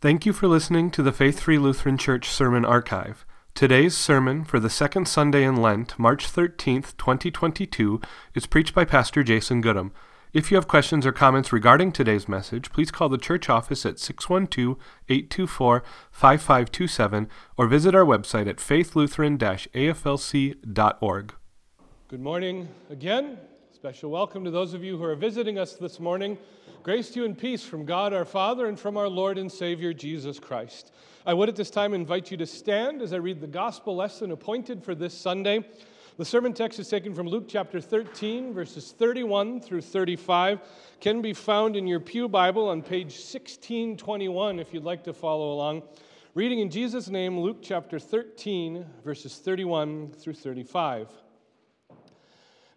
Thank you for listening to the Faith Free Lutheran Church Sermon Archive. Today's sermon for the second Sunday in Lent, March 13th, 2022, is preached by Pastor Jason Goodham. If you have questions or comments regarding today's message, please call the church office at 612 824 5527 or visit our website at faithlutheran aflc.org. Good morning again. Special welcome to those of you who are visiting us this morning. Grace to you and peace from God our Father and from our Lord and Savior Jesus Christ. I would at this time invite you to stand as I read the gospel lesson appointed for this Sunday. The sermon text is taken from Luke chapter 13, verses 31 through 35. Can be found in your Pew Bible on page 1621 if you'd like to follow along. Reading in Jesus' name, Luke chapter 13, verses 31 through 35.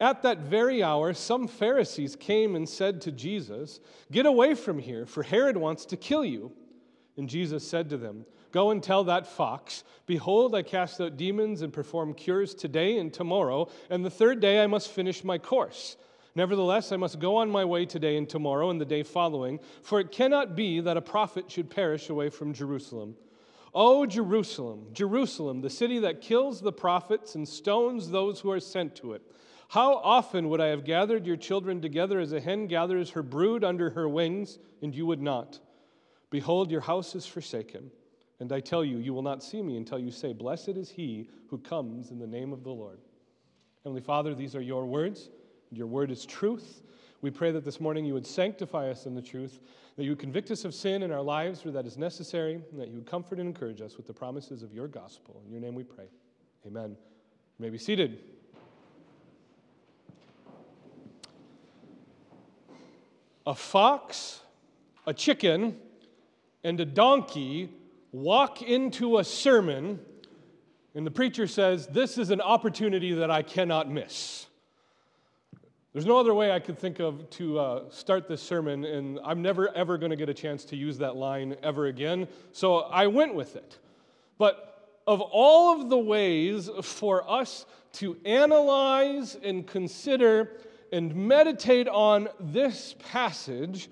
At that very hour, some Pharisees came and said to Jesus, Get away from here, for Herod wants to kill you. And Jesus said to them, Go and tell that fox, Behold, I cast out demons and perform cures today and tomorrow, and the third day I must finish my course. Nevertheless, I must go on my way today and tomorrow and the day following, for it cannot be that a prophet should perish away from Jerusalem. O Jerusalem, Jerusalem, the city that kills the prophets and stones those who are sent to it. How often would I have gathered your children together as a hen gathers her brood under her wings, and you would not? Behold, your house is forsaken. And I tell you, you will not see me until you say, Blessed is he who comes in the name of the Lord. Heavenly Father, these are your words, and your word is truth. We pray that this morning you would sanctify us in the truth, that you would convict us of sin in our lives where that is necessary, and that you would comfort and encourage us with the promises of your gospel. In your name we pray. Amen. You may be seated. A fox, a chicken, and a donkey walk into a sermon, and the preacher says, This is an opportunity that I cannot miss. There's no other way I could think of to uh, start this sermon, and I'm never ever going to get a chance to use that line ever again, so I went with it. But of all of the ways for us to analyze and consider and meditate on this passage,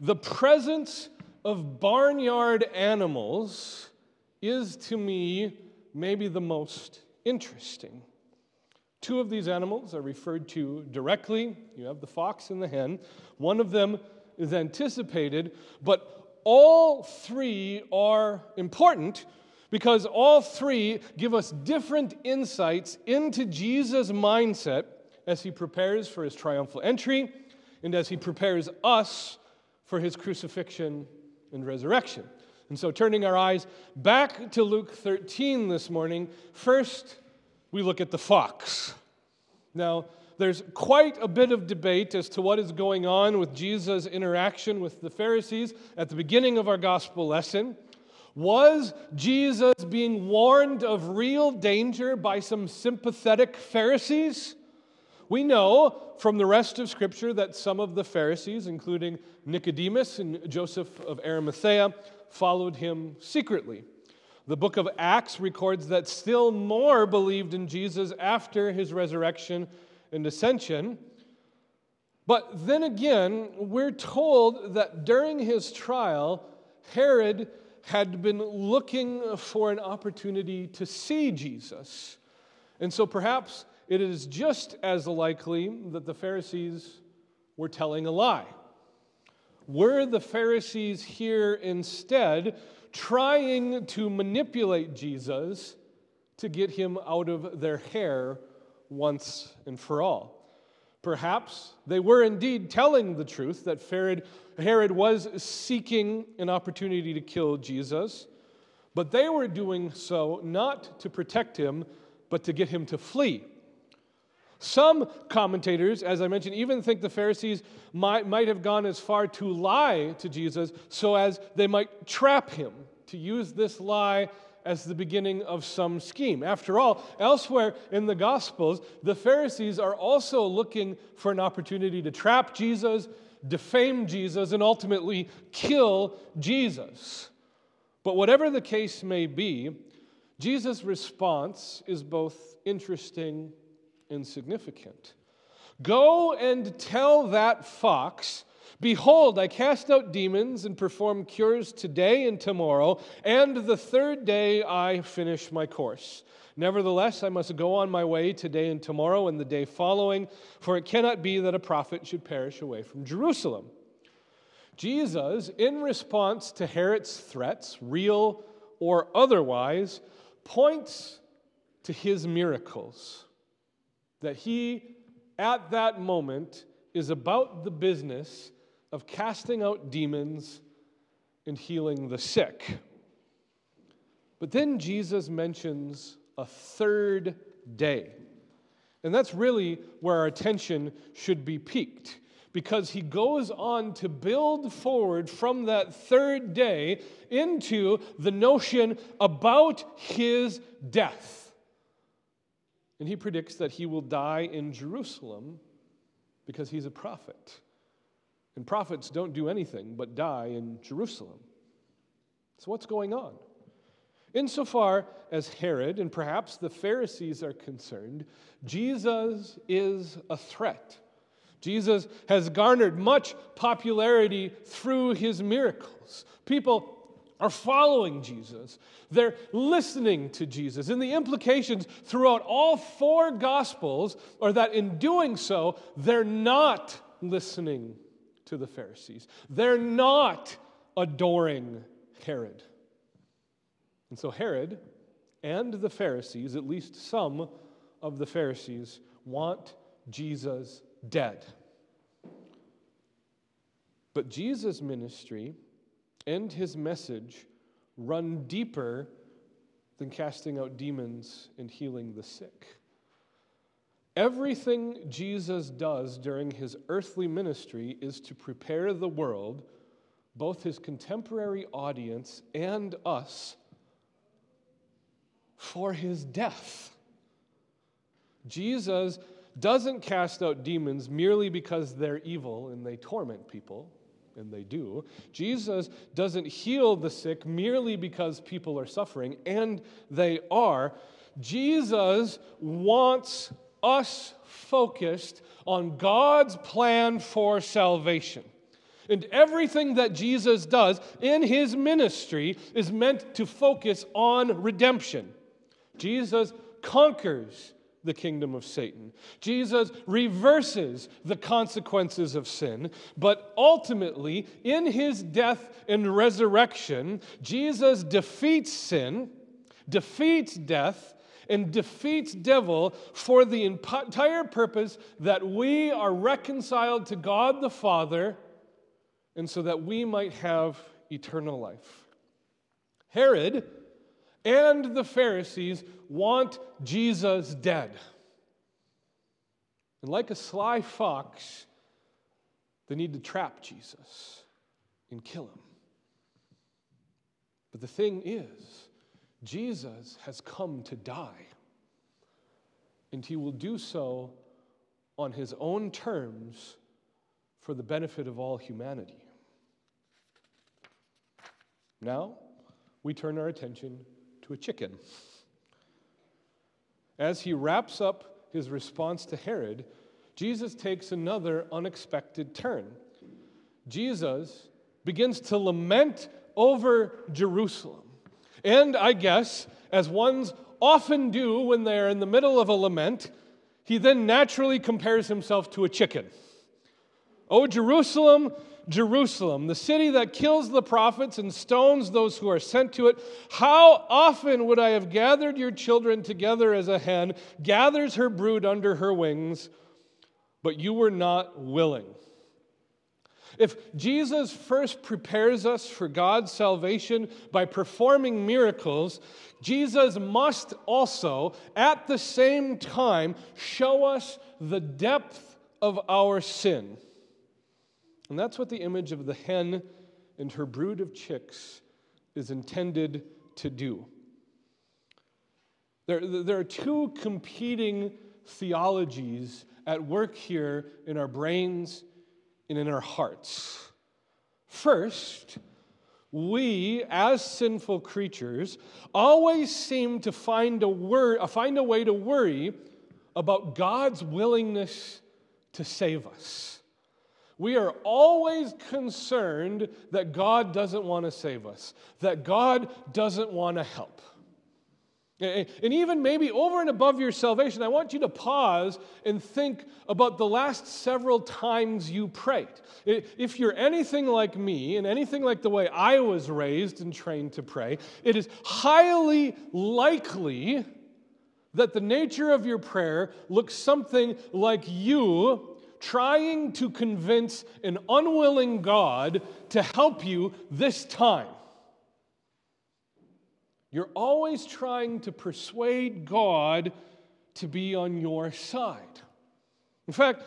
the presence of barnyard animals is to me maybe the most interesting. Two of these animals are referred to directly. You have the fox and the hen. One of them is anticipated, but all three are important because all three give us different insights into Jesus' mindset as he prepares for his triumphal entry and as he prepares us for his crucifixion and resurrection. And so, turning our eyes back to Luke 13 this morning, first we look at the fox. Now, there's quite a bit of debate as to what is going on with Jesus' interaction with the Pharisees at the beginning of our gospel lesson. Was Jesus being warned of real danger by some sympathetic Pharisees? We know from the rest of Scripture that some of the Pharisees, including Nicodemus and Joseph of Arimathea, followed him secretly. The book of Acts records that still more believed in Jesus after his resurrection and ascension. But then again, we're told that during his trial, Herod had been looking for an opportunity to see Jesus. And so perhaps it is just as likely that the Pharisees were telling a lie. Were the Pharisees here instead trying to manipulate Jesus to get him out of their hair once and for all? Perhaps they were indeed telling the truth that Herod, was seeking an opportunity to kill Jesus, but they were doing so not to protect him, but to get him to flee. Some commentators, as I mentioned, even think the Pharisees might, might have gone as far to lie to Jesus so as they might trap him, to use this lie as the beginning of some scheme. After all, elsewhere in the Gospels, the Pharisees are also looking for an opportunity to trap Jesus, defame Jesus, and ultimately kill Jesus. But whatever the case may be, Jesus' response is both interesting insignificant. Go and tell that fox, Behold, I cast out demons and perform cures today and tomorrow, and the third day I finish my course. Nevertheless, I must go on my way today and tomorrow and the day following, for it cannot be that a prophet should perish away from Jerusalem. Jesus, in response to Herod's threats, real or otherwise, points to his miracles. That he, at that moment, is about the business of casting out demons and healing the sick. But then Jesus mentions a third day. And that's really where our attention should be piqued because he goes on to build forward from that third day into the notion about his death. And he predicts that he will die in Jerusalem because he's a prophet. And prophets don't do anything but die in Jerusalem. So, what's going on? Insofar as Herod and perhaps the Pharisees are concerned, Jesus is a threat. Jesus has garnered much popularity through his miracles. People are following Jesus. They're listening to Jesus. And the implications throughout all four Gospels are that in doing so, they're not listening to the Pharisees. They're not adoring Herod. And so Herod and the Pharisees, at least some of the Pharisees, want Jesus dead. But Jesus' ministry and his message run deeper than casting out demons and healing the sick. Everything Jesus does during his earthly ministry is to prepare the world, both his contemporary audience and us, for his death. Jesus doesn't cast out demons merely because they're evil and they torment people, and they do. Jesus doesn't heal the sick merely because people are suffering, and they are. Jesus wants us focused on God's plan for salvation. And everything that Jesus does in his ministry is meant to focus on redemption. Jesus conquers the kingdom of Satan. Jesus reverses the consequences of sin, but ultimately, in his death and resurrection, Jesus defeats sin, defeats death, and defeats devil for the entire purpose that we are reconciled to God the Father and so that we might have eternal life. Herod and the Pharisees want Jesus dead. And like a sly fox, they need to trap Jesus and kill him. But the thing is, Jesus has come to die, and he will do so on his own terms for the benefit of all humanity. Now, we turn our attention to a chicken. As he wraps up his response to Herod, Jesus takes another unexpected turn. Jesus begins to lament over Jerusalem. And I guess, as ones often do when they're in the middle of a lament, he then naturally compares himself to a chicken. Oh, Jerusalem, Jerusalem, the city that kills the prophets and stones those who are sent to it, how often would I have gathered your children together as a hen gathers her brood under her wings, but you were not willing. If Jesus first prepares us for God's salvation by performing miracles, Jesus must also, at the same time, show us the depth of our sin. And that's what the image of the hen and her brood of chicks is intended to do. There, there are two competing theologies at work here in our brains and in our hearts. First, we, as sinful creatures, always seem to find a, wor- uh, find a way to worry about God's willingness to save us. We are always concerned that God doesn't want to save us, that God doesn't want to help. And even maybe over and above your salvation, I want you to pause and think about the last several times you prayed. If you're anything like me and anything like the way I was raised and trained to pray, it is highly likely that the nature of your prayer looks something like you trying to convince an unwilling God to help you this time. You're always trying to persuade God to be on your side. In fact,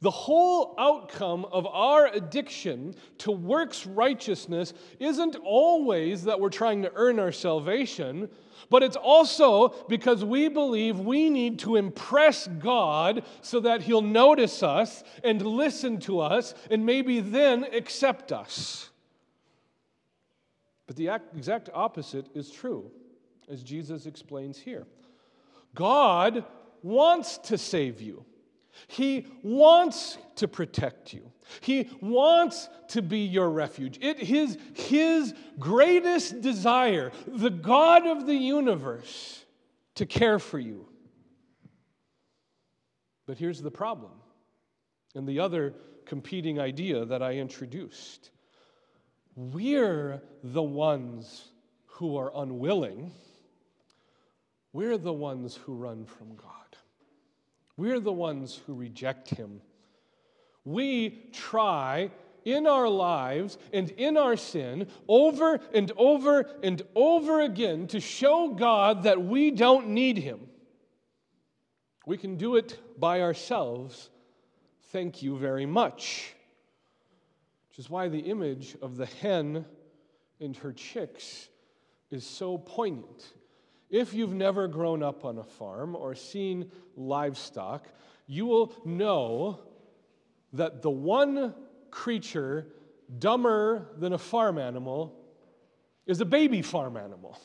the whole outcome of our addiction to works righteousness isn't always that we're trying to earn our salvation, but it's also because we believe we need to impress God so that He'll notice us and listen to us and maybe then accept us. But the exact opposite is true, as Jesus explains here. God wants to save you. He wants to protect you. He wants to be your refuge. It is his greatest desire, the God of the universe, to care for you. But here's the problem, and the other competing idea that I introduced. We're the ones who are unwilling. We're the ones who run from God. We're the ones who reject Him. We try in our lives and in our sin over and over and over again to show God that we don't need Him. We can do it by ourselves. Thank you very much. Which is why the image of the hen and her chicks is so poignant. If you've never grown up on a farm or seen livestock, you will know that the one creature dumber than a farm animal is a baby farm animal.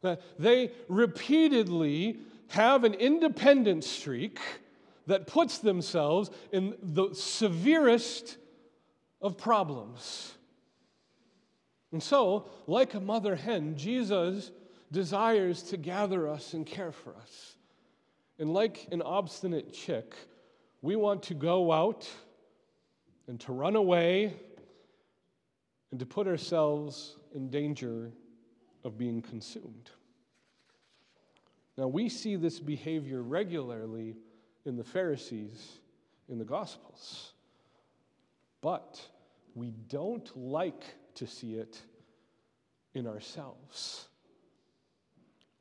Uh, they repeatedly have an independent streak that puts themselves in the severest of problems. And so, like a mother hen, Jesus desires to gather us and care for us. And like an obstinate chick, we want to go out and to run away and to put ourselves in danger of being consumed. Now, we see this behavior regularly in the Pharisees in the Gospels, but we don't like to see it in ourselves.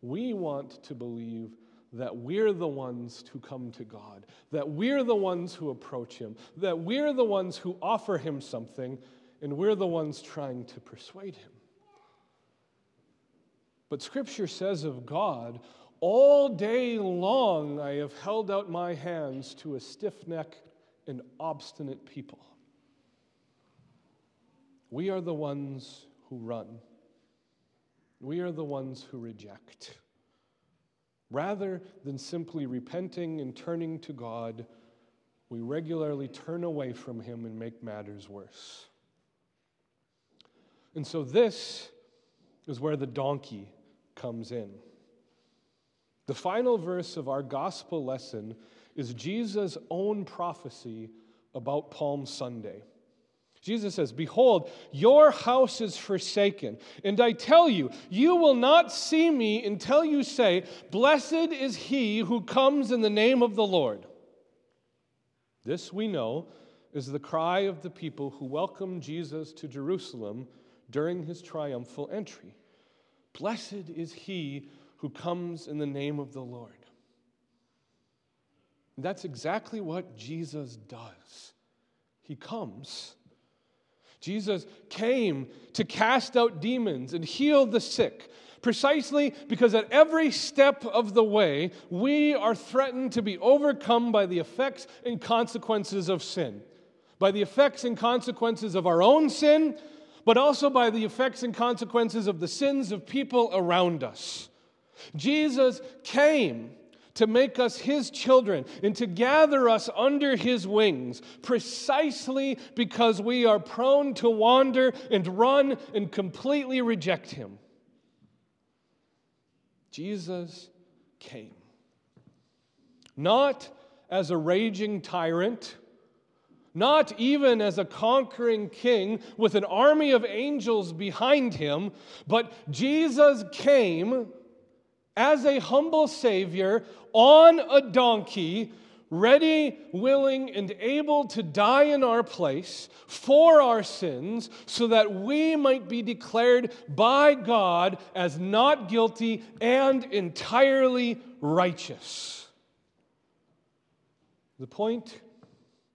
We want to believe that we're the ones who come to God, that we're the ones who approach Him, that we're the ones who offer Him something, and we're the ones trying to persuade Him. But Scripture says of God, all day long I have held out my hands to a stiff necked and obstinate people. We are the ones who run. We are the ones who reject. Rather than simply repenting and turning to God, we regularly turn away from Him and make matters worse. And so, this is where the donkey comes in. The final verse of our gospel lesson is Jesus' own prophecy about Palm Sunday. Jesus says, Behold, your house is forsaken. And I tell you, you will not see me until you say, Blessed is he who comes in the name of the Lord. This we know is the cry of the people who welcomed Jesus to Jerusalem during his triumphal entry. Blessed is he who comes in the name of the Lord. That's exactly what Jesus does. He comes Jesus came to cast out demons and heal the sick, precisely because at every step of the way, we are threatened to be overcome by the effects and consequences of sin. By the effects and consequences of our own sin, but also by the effects and consequences of the sins of people around us. Jesus came to make us his children and to gather us under his wings, precisely because we are prone to wander and run and completely reject him. Jesus came. Not as a raging tyrant, not even as a conquering king with an army of angels behind him, but Jesus came as a humble Savior on a donkey, ready, willing, and able to die in our place for our sins, so that we might be declared by God as not guilty and entirely righteous. The point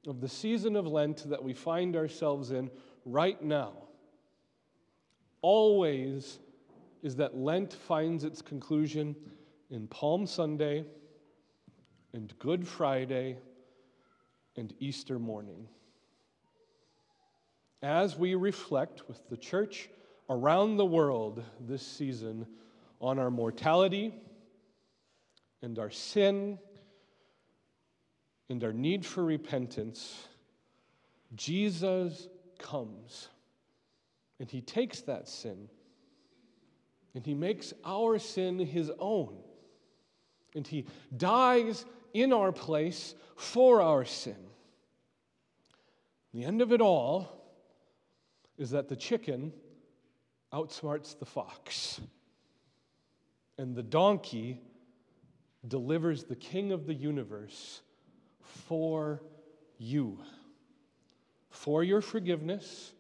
of the season of Lent that we find ourselves in right now always is that Lent finds its conclusion in Palm Sunday and Good Friday and Easter morning. As we reflect with the church around the world this season on our mortality and our sin and our need for repentance, Jesus comes and he takes that sin and he makes our sin his own. And he dies in our place for our sin. The end of it all is that the chicken outsmarts the fox, and the donkey delivers the king of the universe for you, for your forgiveness,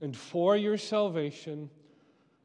and for your salvation